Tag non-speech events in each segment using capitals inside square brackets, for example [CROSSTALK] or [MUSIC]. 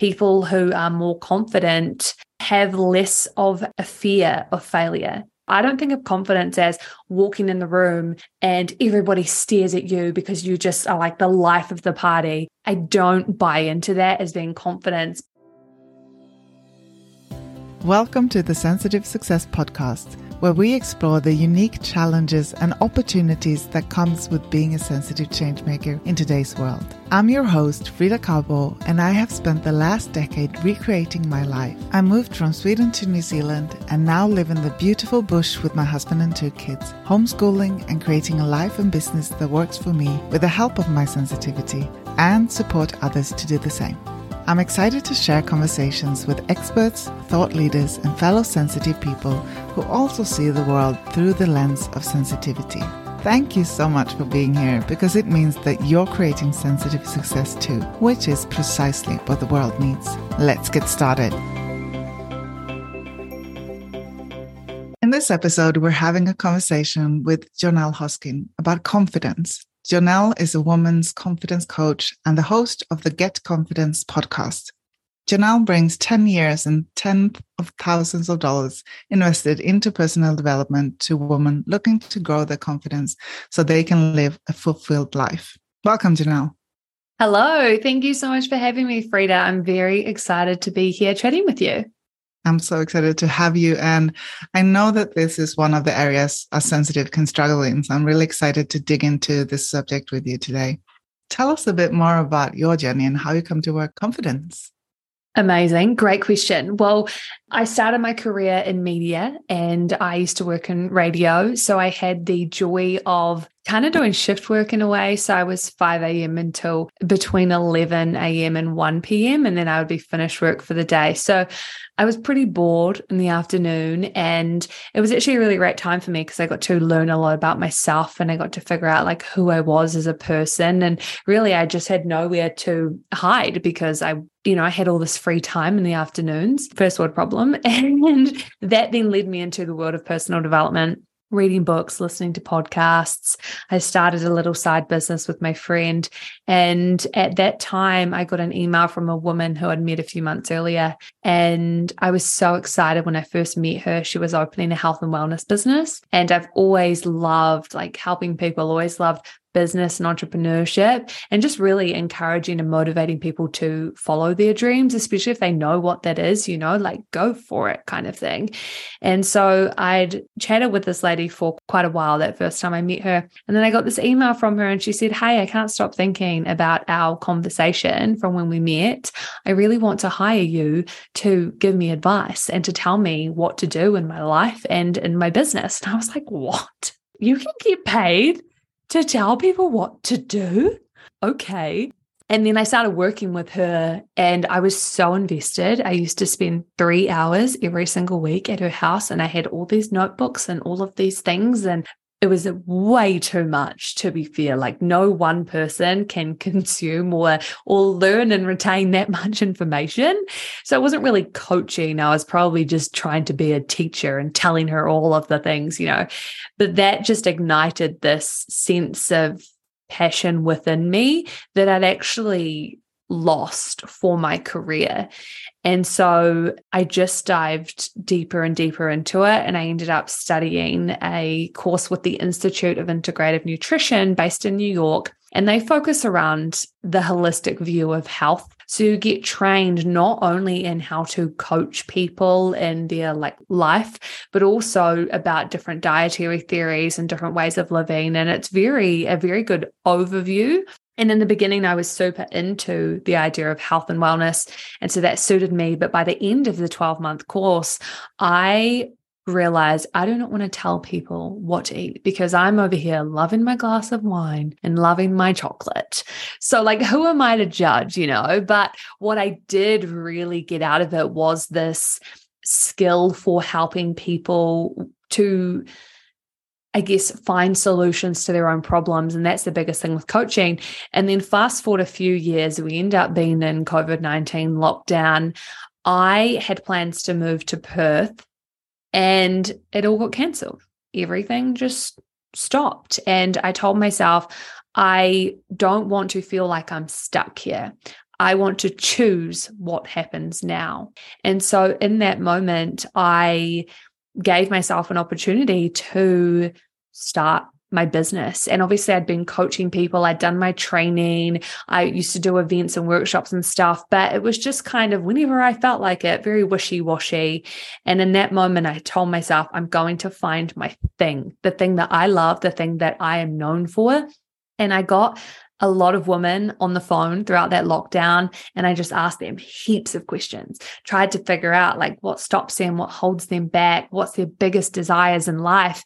people who are more confident have less of a fear of failure. I don't think of confidence as walking in the room and everybody stares at you because you just are like the life of the party. I don't buy into that as being confidence. Welcome to the Sensitive Success Podcast where we explore the unique challenges and opportunities that comes with being a sensitive changemaker in today's world. I'm your host, Frida Kabo, and I have spent the last decade recreating my life. I moved from Sweden to New Zealand and now live in the beautiful bush with my husband and two kids, homeschooling and creating a life and business that works for me with the help of my sensitivity and support others to do the same. I'm excited to share conversations with experts, thought leaders, and fellow sensitive people who also see the world through the lens of sensitivity. Thank you so much for being here because it means that you're creating sensitive success too, which is precisely what the world needs. Let's get started. In this episode, we're having a conversation with Johnelle Hosking about confidence Johnelle is a woman's confidence coach and the host of the Get Confidence podcast. Johnelle brings 10 years and tens of thousands of dollars invested into personal development to women looking to grow their confidence so they can live a fulfilled life. Welcome, Johnelle. Hello. Thank you so much for having me, Frida. I'm very excited to be here chatting with you. I'm so excited to have you. And I know that this is one of the areas a sensitive can struggle in. So I'm really excited to dig into this subject with you today. Tell us a bit more about your journey and how you come to work confidence. Amazing. Great question. Well, I started my career in media and I used to work in radio. So I had the joy of kind of doing shift work in a way. So I was 5 a.m. until between 11 a.m. and 1 p.m. And then I would be finished work for the day. So I was pretty bored in the afternoon. And it was actually a really great time for me because I got to learn a lot about myself and I got to figure out like who I was as a person. And really, I just had nowhere to hide because I you know, I had all this free time in the afternoons, first world problem. [LAUGHS] And that then led me into the world of personal development reading books, listening to podcasts. I started a little side business with my friend. And at that time, I got an email from a woman who I'd met a few months earlier. And I was so excited when I first met her. She was opening a health and wellness business. And I've always loved like helping people, always loved business and entrepreneurship and just really encouraging and motivating people to follow their dreams, especially if they know what that is, you know, like go for it kind of thing. And so I'd chatted with this lady for quite a while that first time I met her. And then I got this email from her and she said, Hey, I can't stop thinking about our conversation from when we met. I really want to hire you to give me advice and to tell me what to do in my life and in my business. And I was like, What? You can get paid to tell people what to do. Okay. And then I started working with her and I was so invested. I used to spend three hours every single week at her house and I had all these notebooks and all of these things. And it was way too much to be fair. Like no one person can [LAUGHS] consume or, or learn and retain that much information. So it wasn't really coaching. I was probably just trying to be a teacher and telling her all of the things, you know, but that just ignited this sense of passion within me that I'd actually lost for my career. And so I just dived deeper and deeper into it. And I ended up studying a course with the Institute of Integrative Nutrition based in New York. And they focus around the holistic view of health. So you get trained not only in how to coach people in their like life, but also about different dietary theories and different ways of living. And it's very, a very good overview and in the beginning, I was super into the idea of health and wellness. And so that suited me. But by the end of the 12 month course, I realized I do not want to tell people what to eat because I'm over here loving my glass of wine and loving my chocolate. So, like, who am I to judge, you know? But what I did really get out of it was this skill for helping people to I guess, find solutions to their own problems. And that's the biggest thing with coaching. And then fast forward a few years, we end up being in COVID 19 lockdown. I had plans to move to Perth and it all got cancelled. Everything just stopped. And I told myself, I don't want to feel like I'm stuck here. I want to choose what happens now. And so in that moment, I gave myself an opportunity to start my business. And obviously, I'd been coaching people, I'd done my training, I used to do events and workshops and stuff, but it was just kind of whenever I felt like it, very wishy washy. And in that moment, I told myself, I'm going to find my thing, the thing that I love, the thing that I am known for. And I got a lot of women on the phone throughout that lockdown and I just asked them heaps of questions, tried to figure out like what stops them, what holds them back, what's their biggest desires in life.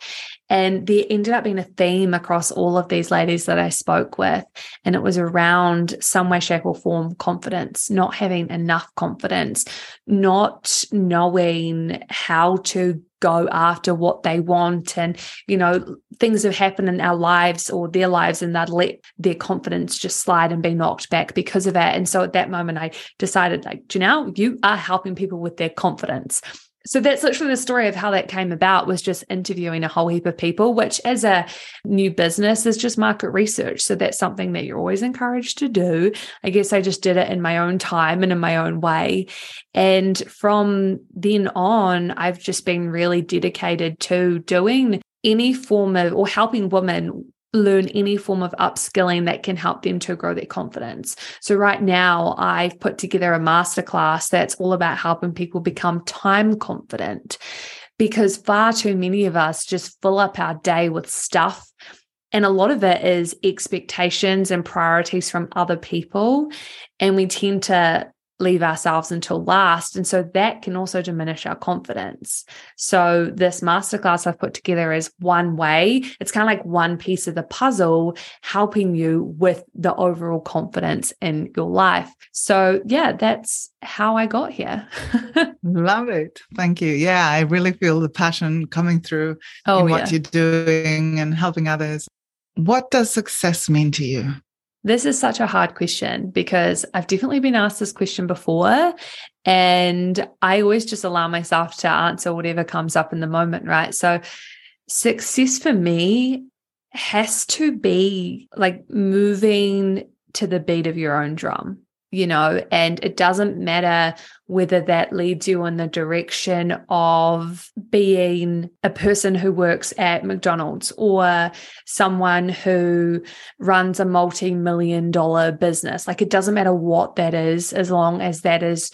And there ended up being a theme across all of these ladies that I spoke with. And it was around some way, shape, or form confidence, not having enough confidence, not knowing how to go after what they want. And you know things have happened in our lives or their lives and they'd let their confidence just slide and be knocked back because of that. And so at that moment i decided like Johnelle you are helping people with their confidence so that's literally the story of how that came about was just interviewing a whole heap of people which as a new business is just market research. So that's something that you're always encouraged to do. I guess i just did it in my own time and in my own way. And from then on i've just been really dedicated to doing any form of or helping women learn any form of upskilling that can help them to grow their confidence. So right now I've put together a masterclass that's all about helping people become time confident because far too many of us just fill up our day with stuff and a lot of it is expectations and priorities from other people. And we tend to leave ourselves until last. And so that can also diminish our confidence. So this masterclass I've put together is one way. It's kind of like one piece of the puzzle, helping you with the overall confidence in your life. So yeah, that's how I got here. [LAUGHS] Love it. Thank you. Yeah, I really feel the passion coming through oh, in what yeah. you're doing and helping others. What does success mean to you? This is such a hard question because I've definitely been asked this question before. And I always just allow myself to answer whatever comes up in the moment, right? So, success for me has to be like moving to the beat of your own drum you know, and it doesn't matter whether that leads you in the direction of being a person who works at McDonald's or someone who runs a multi million dollar business. Like it doesn't matter what that is, as long as that is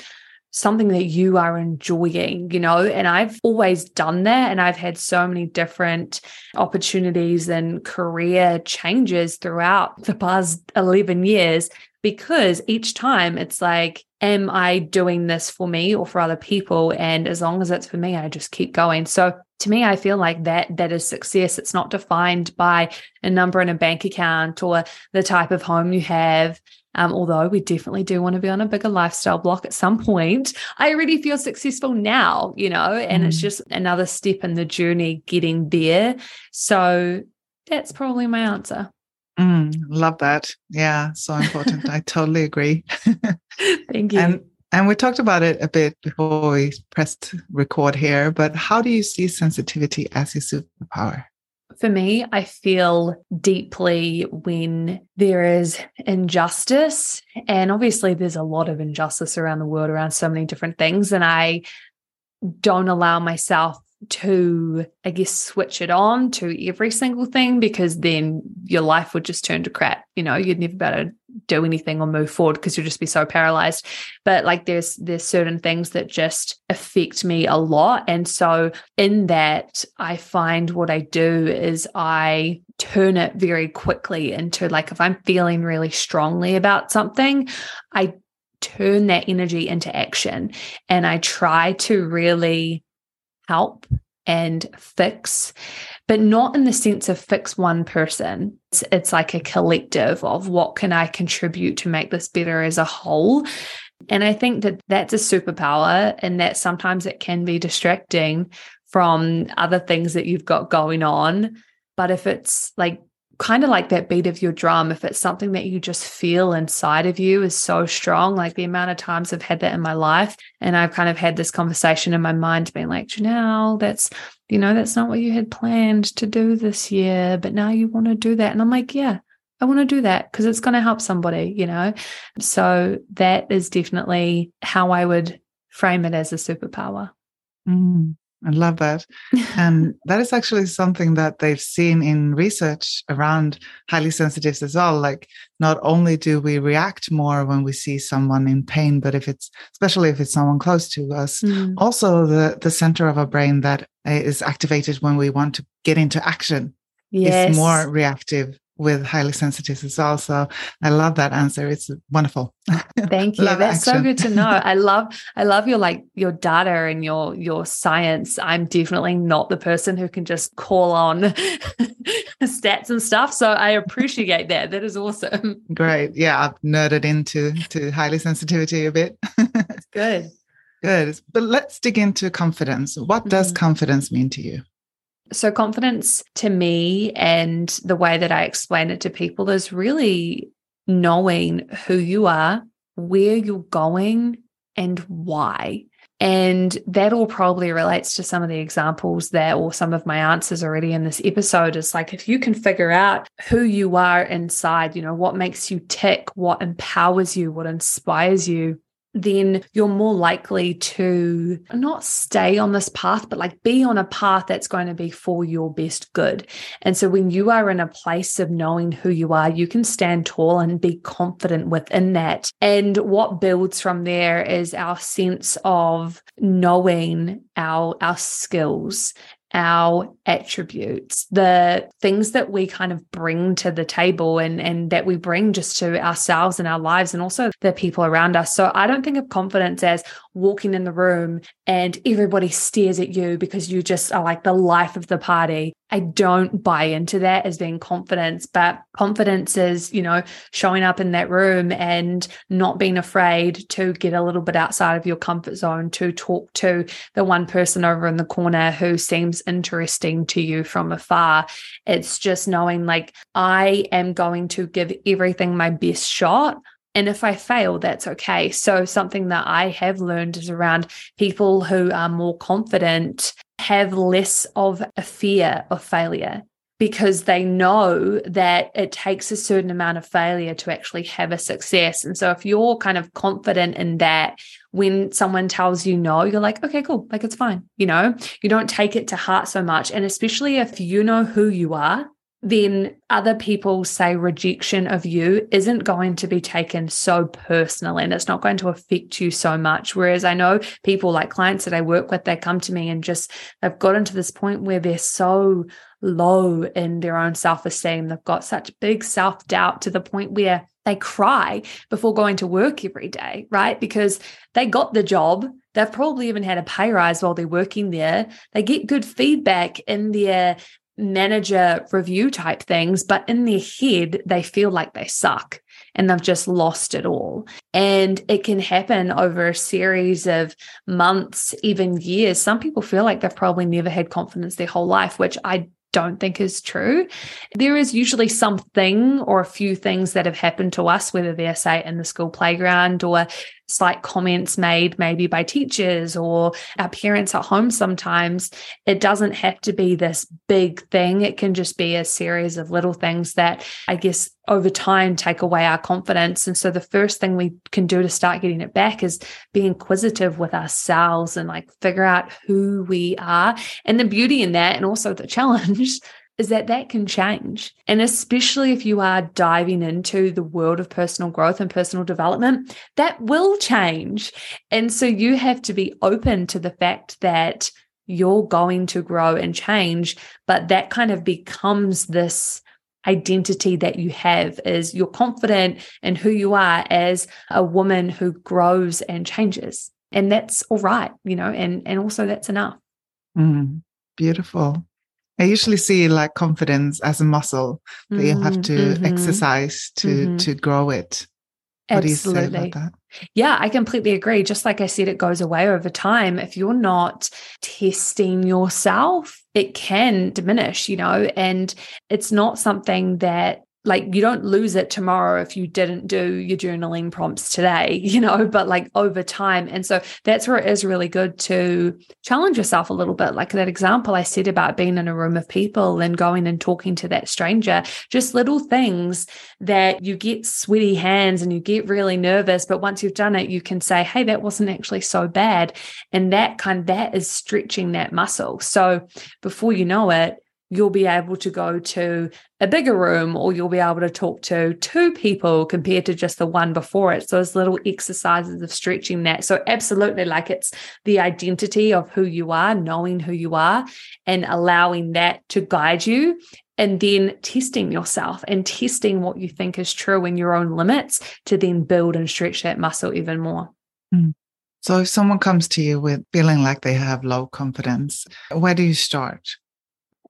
something that you are enjoying, you know. And I've always done that. And I've had so many different opportunities and career changes throughout the past 11 years because each time it's like, am I doing this for me or for other people? And as long as it's for me, I just keep going. So to me, I feel like that that is success. It's not defined by a number in a bank account or the type of home you have. Um, although we definitely do want to be on a bigger lifestyle block at some point, I already feel successful now, you know, and mm. it's just another step in the journey getting there. So that's probably my answer. Mm, love that. Yeah, so important. I totally agree. [LAUGHS] Thank you. And and we talked about it a bit before we pressed record here, but how do you see sensitivity as your superpower? For me, I feel deeply when there is injustice. And obviously, there's a lot of injustice around the world around so many different things. And I don't allow myself to, I guess, switch it on to every single thing because then your life would just turn to crap. You know, you'd never be able to do anything or move forward because you'd just be so paralyzed. But like there's there's certain things that just affect me a lot. And so in that, I find what I do is I turn it very quickly into like if I'm feeling really strongly about something, I turn that energy into action and I try to really help and fix, but not in the sense of fix one person. It's, it's like a collective of what can I contribute to make this better as a whole. And I think that that's a superpower, and that sometimes it can be distracting from other things that you've got going on. But if it's like kind of like that beat of your drum, if it's something that you just feel inside of you is so strong, like the amount of times I've had that in my life. And I've kind of had this conversation in my mind being like, Johnelle, that's, you know, that's not what you had planned to do this year, but now you want to do that. And I'm like, yeah, I want to do that because it's going to help somebody, you know? So that is definitely how I would frame it as a superpower. Mm. I love that. and [LAUGHS] that is actually something that they've seen in research around highly sensitives as well. Like, not only do we react more when we see someone in pain, but if it's, especially if it's someone close to us, mm. also the, the center of our brain that is activated when we want to get into action yes. is more reactive with highly sensitives as well. So I love that answer. It's wonderful. [LAUGHS] Thank you. That's action. so good to know. [LAUGHS] I love I love your like your data and your your science. I'm definitely not the person who can just call on [LAUGHS] stats and stuff. So I appreciate that. That is awesome. Great. Yeah, I've nerded into to highly sensitivity a bit. That's good. Good. But let's dig into confidence. What does mm-hmm. confidence mean to you? So, confidence to me and the way that I explain it to people is really knowing who you are, where you're going, and why. And that all probably relates to some of the examples that, or some of my answers already in this episode. Is like if you can figure out who you are inside, you know, what makes you tick, what empowers you, what inspires you, then you're more likely to not stay on this path, but like be on a path that's going to be for your best good. And so when you are in a place of knowing who you are, you can stand tall and be confident within that. And what builds from there is our sense of knowing our, our skills our attributes, the things that we kind of bring to the table and, and that we bring just to ourselves and our lives and also the people around us. So I don't think of confidence as walking in the room and everybody stares at you because you just are like the life of the party. I don't buy into that as being confidence, but confidence is, you know, showing up in that room and not being afraid to get a little bit outside of your comfort zone, to talk to the one person over in the corner who seems interesting to you from afar. It's just knowing like, I am going to give everything my best shot. And if I fail, that's okay. So, something that I have learned is around people who are more confident have less of a fear of failure because they know that it takes a certain amount of failure to actually have a success. And so, if you're kind of confident in that, when someone tells you no, you're like, okay, cool, like it's fine. You know, you don't take it to heart so much. And especially if you know who you are then other people say rejection of you isn't going to be taken so personal and it's not going to affect you so much. Whereas I know people like clients that I work with, they come to me and just they've gotten to this point where they're so low in their own self esteem. They've got such big self doubt to the point where they cry before going to work every day, right? Because they got the job. They've probably even had a pay rise while they're working there. They get good feedback in their manager review type things, but in their head, they feel like they suck and they've just lost it all. And it can happen over a series of months, even years. Some people feel like they've probably never had confidence their whole life, which I don't think is true. There is usually something or a few things that have happened to us, whether they're, say, in the school playground or slight comments made maybe by teachers or our parents at home sometimes. It doesn't have to be this big thing. It can just be a series of little things that I guess over time take away our confidence. And so the first thing we can do to start getting it back is be inquisitive with ourselves and like figure out who we are. And the beauty in that, and also the [LAUGHS] challenge is that that can change. And especially if you are diving into the world of personal growth and personal development, that will change. And so you have to be open to the fact that you're going to grow and change, but that kind of becomes this identity that you have is you're confident in who you are as a woman who grows and changes and that's all right you know and and also that's enough mm, beautiful I usually see like confidence as a muscle that mm-hmm, you have to mm-hmm, exercise to mm-hmm. to grow it. What Absolutely. do you say about that? Yeah, I completely agree. Just like I said, it goes away over time. If you're not testing yourself, it can diminish, you know, and it's not something that like you don't lose it tomorrow if you didn't do your journaling prompts today, [LAUGHS] you know, but like over time. And so that's where it is really good to challenge yourself a little bit. Like that example I said about being in a room of people and going and talking to that stranger, just little things that you get sweaty hands and you get really nervous. But once you've done it, you can say, Hey, that wasn't actually so bad. And that kind that is stretching that muscle. So before you know it, you'll be able to go to a bigger room or you'll be able to talk to two people compared to just the one before it. So those little exercises of stretching that. So absolutely like it's the identity of who you are, knowing who you are and allowing that to guide you and then testing yourself and testing what you think is true in your own limits to then build and stretch that muscle even more. Mm. So if someone comes to you with feeling like they have low confidence, where do you start?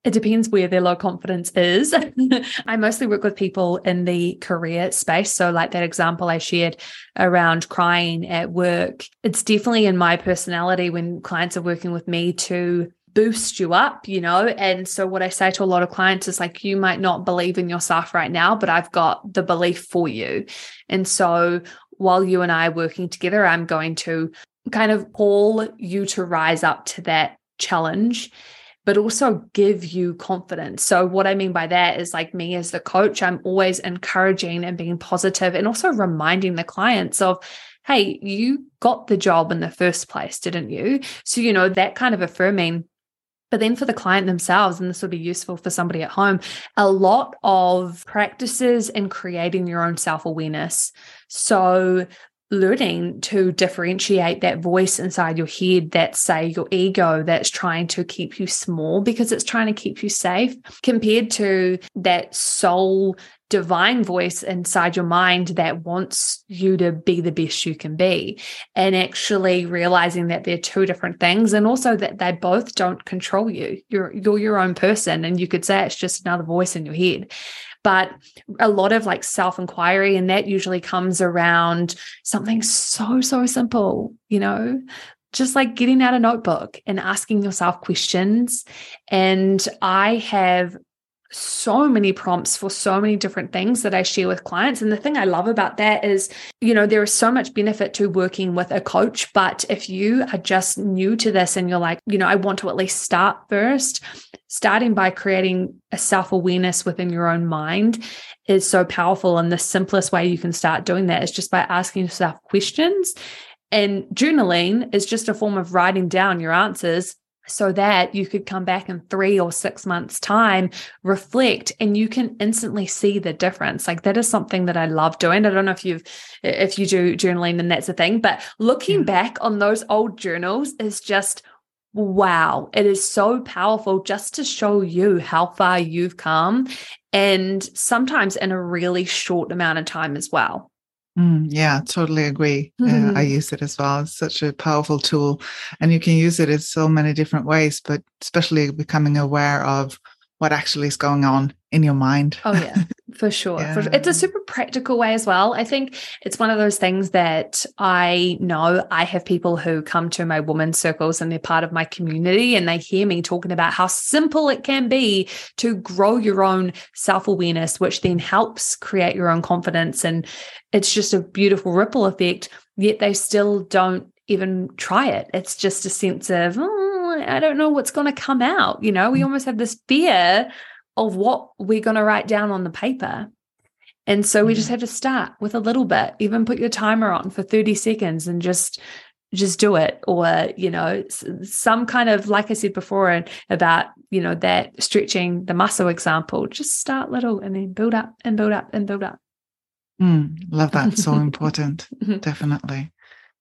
It depends where their low confidence is. [LAUGHS] I mostly work with people in the career space. So, like that example I shared around crying at work, it's definitely in my personality when clients are working with me to boost you up, you know? And so, what I say to a lot of clients is like, you might not believe in yourself right now, but I've got the belief for you. And so, while you and I are working together, I'm going to kind of call you to rise up to that challenge but also give you confidence. So, what I mean by that is like me as the coach, I'm always encouraging and being positive and also reminding the clients of, hey, you got the job in the first place, didn't you? So, you know, that kind of affirming. But then for the client themselves, and this will be useful for somebody at home, a lot of practices in creating your own self awareness. So, learning to differentiate that voice inside your head that say your ego that's trying to keep you small because it's trying to keep you safe compared to that soul divine voice inside your mind that wants you to be the best you can be and actually realizing that they're two different things and also that they both don't control you. You're you're your own person and you could say it's just another voice in your head but a lot of like self inquiry, and that usually comes around something so, so simple, you know, just like getting out a notebook and asking yourself questions. And I have so many prompts for so many different things that I share with clients. And the thing I love about that is, you know, there is so much benefit to working with a coach. But if you are just new to this and you're like, you know, I want to at least start first, starting by creating a self awareness within your own mind is so powerful. And the simplest way you can start doing that is just by asking yourself questions. And journaling is just a form of writing down your answers so that you could come back in three or six months' time, reflect, and you can instantly see the difference. Like that is something that I love doing. I don't know if you've if you do journaling then that's a thing, but looking yeah. back on those old journals is just wow. It is so powerful just to show you how far you've come and sometimes in a really short amount of time as well. Mm, yeah, totally agree. Mm-hmm. Uh, I [LAUGHS] use it as well. It's such a powerful tool, and you can use it in so many different ways. But especially becoming aware of what actually is going on in your mind. Oh yeah, for sure. yeah. for It's a super practical way as well. I think it's one of those things that I know I have people who come to my woman circles and they're part of my community and they hear me talking about how simple it can be to grow your own self-awareness, which then helps create your own confidence. And it's just a beautiful ripple effect, yet they still don't even try it. It's just a sense of, oh, I don't know what's going to come out. You know, we mm. almost have this fear of what we're going to write down on the paper. And so we just have to start with a little bit, even put your timer on for 30 seconds and just just do it. Or you know some kind of like i said before about you know that stretching the muscle example just start little and then build up and build up and build up. Mm, love that. So [LAUGHS] important. Definitely.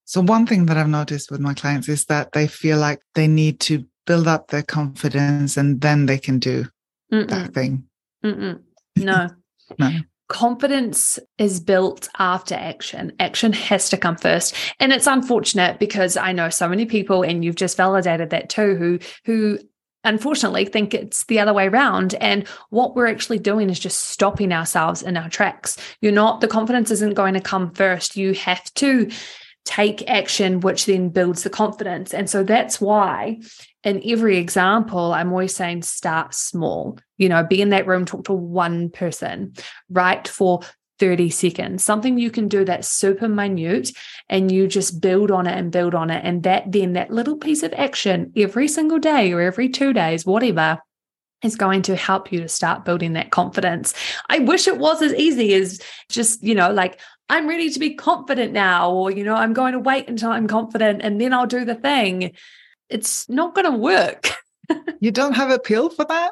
So, one thing that I've noticed with my clients is that they feel like they need to build up their confidence and then they can do Mm-mm. that thing. Mm-mm. No. [LAUGHS] no. Confidence is built after action. Action has to come first. And it's unfortunate because I know so many people, and you've just validated that too, who who unfortunately think it's the other way around and what we're actually doing is just stopping ourselves in our tracks you're not the confidence isn't going to come first you have to take action, which then builds the confidence. And so that's why in every example, I'm always saying start small. You know, be in that room, talk to one person, write for 30 seconds, something you can do that's super minute and you just build on it and build on it. And that then that little piece of action every single day or every two days, whatever, is going to help you to start building that confidence. I wish it was as easy as just, you know, like, I'm ready to be confident now, or, you know, I'm going to wait until I'm confident and then I'll do the thing. It's not going to work. [LAUGHS] you don't have a pill for that?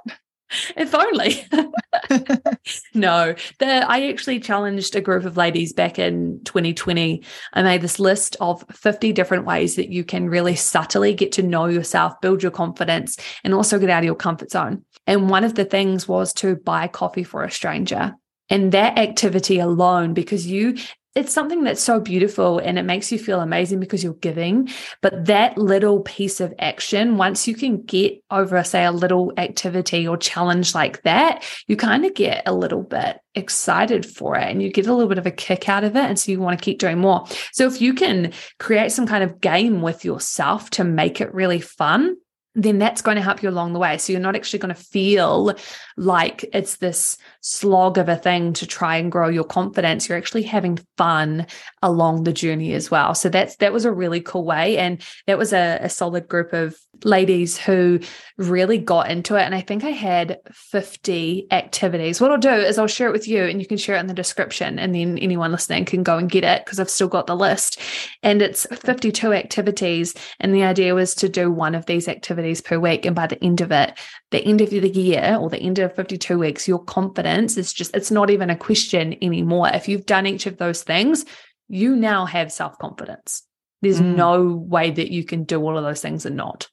If only. [LAUGHS] no, the, I actually challenged a group of ladies back in 2020. I made this list of 50 different ways that you can really subtly get to know yourself, build your confidence, and also get out of your comfort zone. And one of the things was to buy coffee for a stranger. And that activity alone, because you it's something that's so beautiful and it makes you feel amazing because you're giving. But that little piece of action, once you can get over, say, a little activity or challenge like that, you kind of get a little bit excited for it and you get a little bit of a kick out of it. And so you want to keep doing more. So if you can create some kind of game with yourself to make it really fun, then that's going to help you along the way. So you're not actually going to feel like it's this slog of a thing to try and grow your confidence. You're actually having fun along the journey as well. So that's that was a really cool way. And that was a, a solid group of ladies who really got into it. And I think I had 50 activities. What I'll do is I'll share it with you and you can share it in the description. And then anyone listening can go and get it because I've still got the list. And it's 52 activities. And the idea was to do one of these activities per week. And by the end of it, the end of the year or the end of 52 weeks, your confidence is just, it's not even a question anymore. If you've done each of those things, you now have self confidence. There's mm. no way that you can do all of those things and not.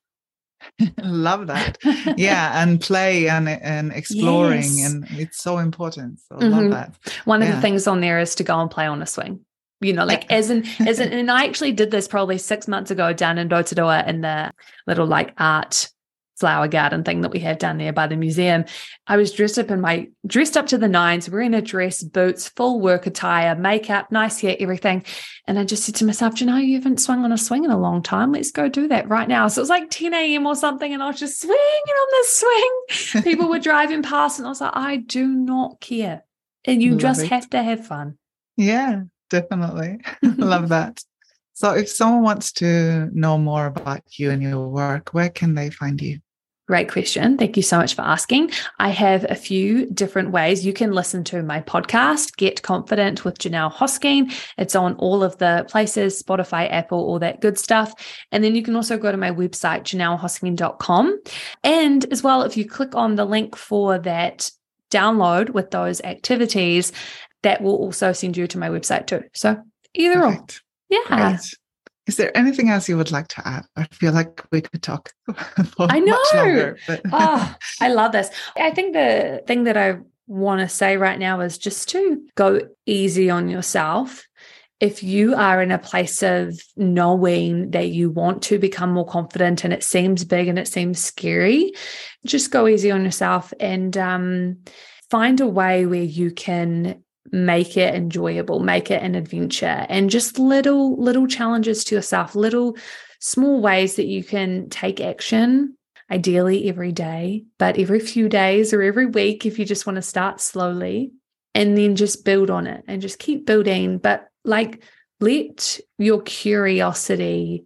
[LAUGHS] love that [LAUGHS] yeah and play and and exploring yes. and it's so important so mm-hmm. love that one yeah. of the things on there is to go and play on a swing you know like as in as in [LAUGHS] and i actually did this probably six months ago down in Rotorua in the little like art flower garden thing that we have down there by the museum. I was dressed up in my dressed up to the nines, wearing a dress, boots, full work attire, makeup, nice hair, everything. And I just said to myself, you know, you haven't swung on a swing in a long time. Let's go do that right now. So it was like 10 a.m. or something, and I was just swinging on the swing. [LAUGHS] People were driving past, and I was like, I do not care. And you Love just it. have to have fun. Yeah, definitely. [LAUGHS] Love that. So, if someone wants to know more about you and your work, where can they find you? Great question. Thank you so much for asking. I have a few different ways you can listen to my podcast, Get Confident with Johnelle Hosking. It's on all of the places, Spotify, Apple, all that good stuff. And then you can also go to my website, johnellehosking.com. And as well, if you click on the link for that download with those activities, that will also send you to my website too. So either Perfect. or. Yeah. Great. Is there anything else you would like to add? I feel like we could talk. [LAUGHS] I know. Longer, but... oh, [LAUGHS] I love this. I think the thing that I want to say right now is just to go easy on yourself. If you are in a place of knowing that you want to become more confident and it seems big and it seems scary, just go easy on yourself and um, find a way where you can make it enjoyable make it an adventure and just little little challenges to yourself little small ways that you can take action ideally every day but every few days or every week if you just want to start slowly and then just build on it and just keep building. But like let your curiosity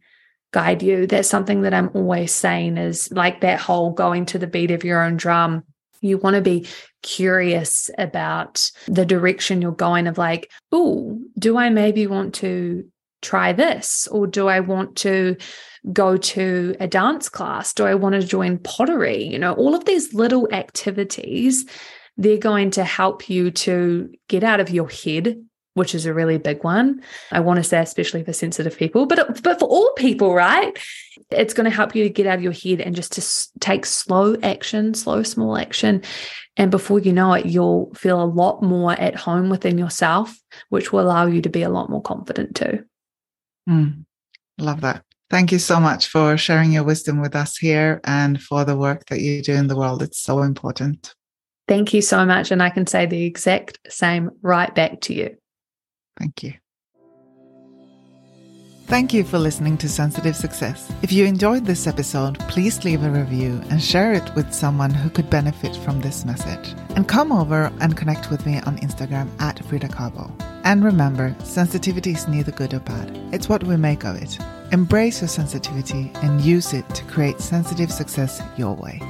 guide you. That's something that i'm always saying is like that whole going to the beat of your own drum you want to be curious about the direction you're going of like, oh, do I maybe want to try this? Or do I want to go to a dance class? Do I want to join pottery? You know, all of these little activities, they're going to help you to get out of your head which is a really big one. I want to say, especially for sensitive people, but but for all people, right? It's going to help you to get out of your head and just to take slow action, slow, small action. And before you know it, you'll feel a lot more at home within yourself, which will allow you to be a lot more confident too. Mm, love that. Thank you so much for sharing your wisdom with us here and for the work that you do in the world. It's so important. Thank you so much. And I can say the exact same right back to you. Thank you. Thank you for listening to Sensitive Success. If you enjoyed this episode, please leave a review and share it with someone who could benefit from this message. And come over and connect with me on Instagram at Frida Kabo. And remember, sensitivity is neither good or bad, it's what we make of it. Embrace your sensitivity and use it to create sensitive success your way.